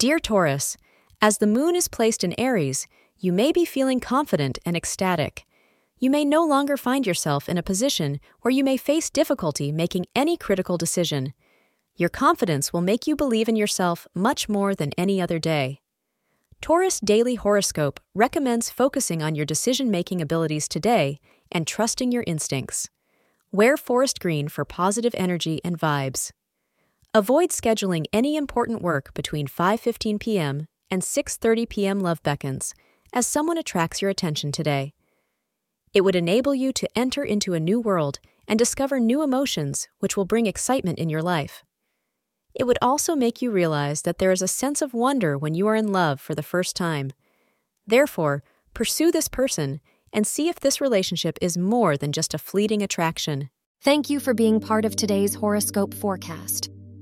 Dear Taurus, as the moon is placed in Aries, you may be feeling confident and ecstatic. You may no longer find yourself in a position where you may face difficulty making any critical decision. Your confidence will make you believe in yourself much more than any other day. Taurus Daily Horoscope recommends focusing on your decision making abilities today and trusting your instincts. Wear forest green for positive energy and vibes. Avoid scheduling any important work between 5:15 p.m. and 6:30 p.m. love beckons as someone attracts your attention today. It would enable you to enter into a new world and discover new emotions which will bring excitement in your life. It would also make you realize that there is a sense of wonder when you are in love for the first time. Therefore, pursue this person and see if this relationship is more than just a fleeting attraction. Thank you for being part of today's horoscope forecast.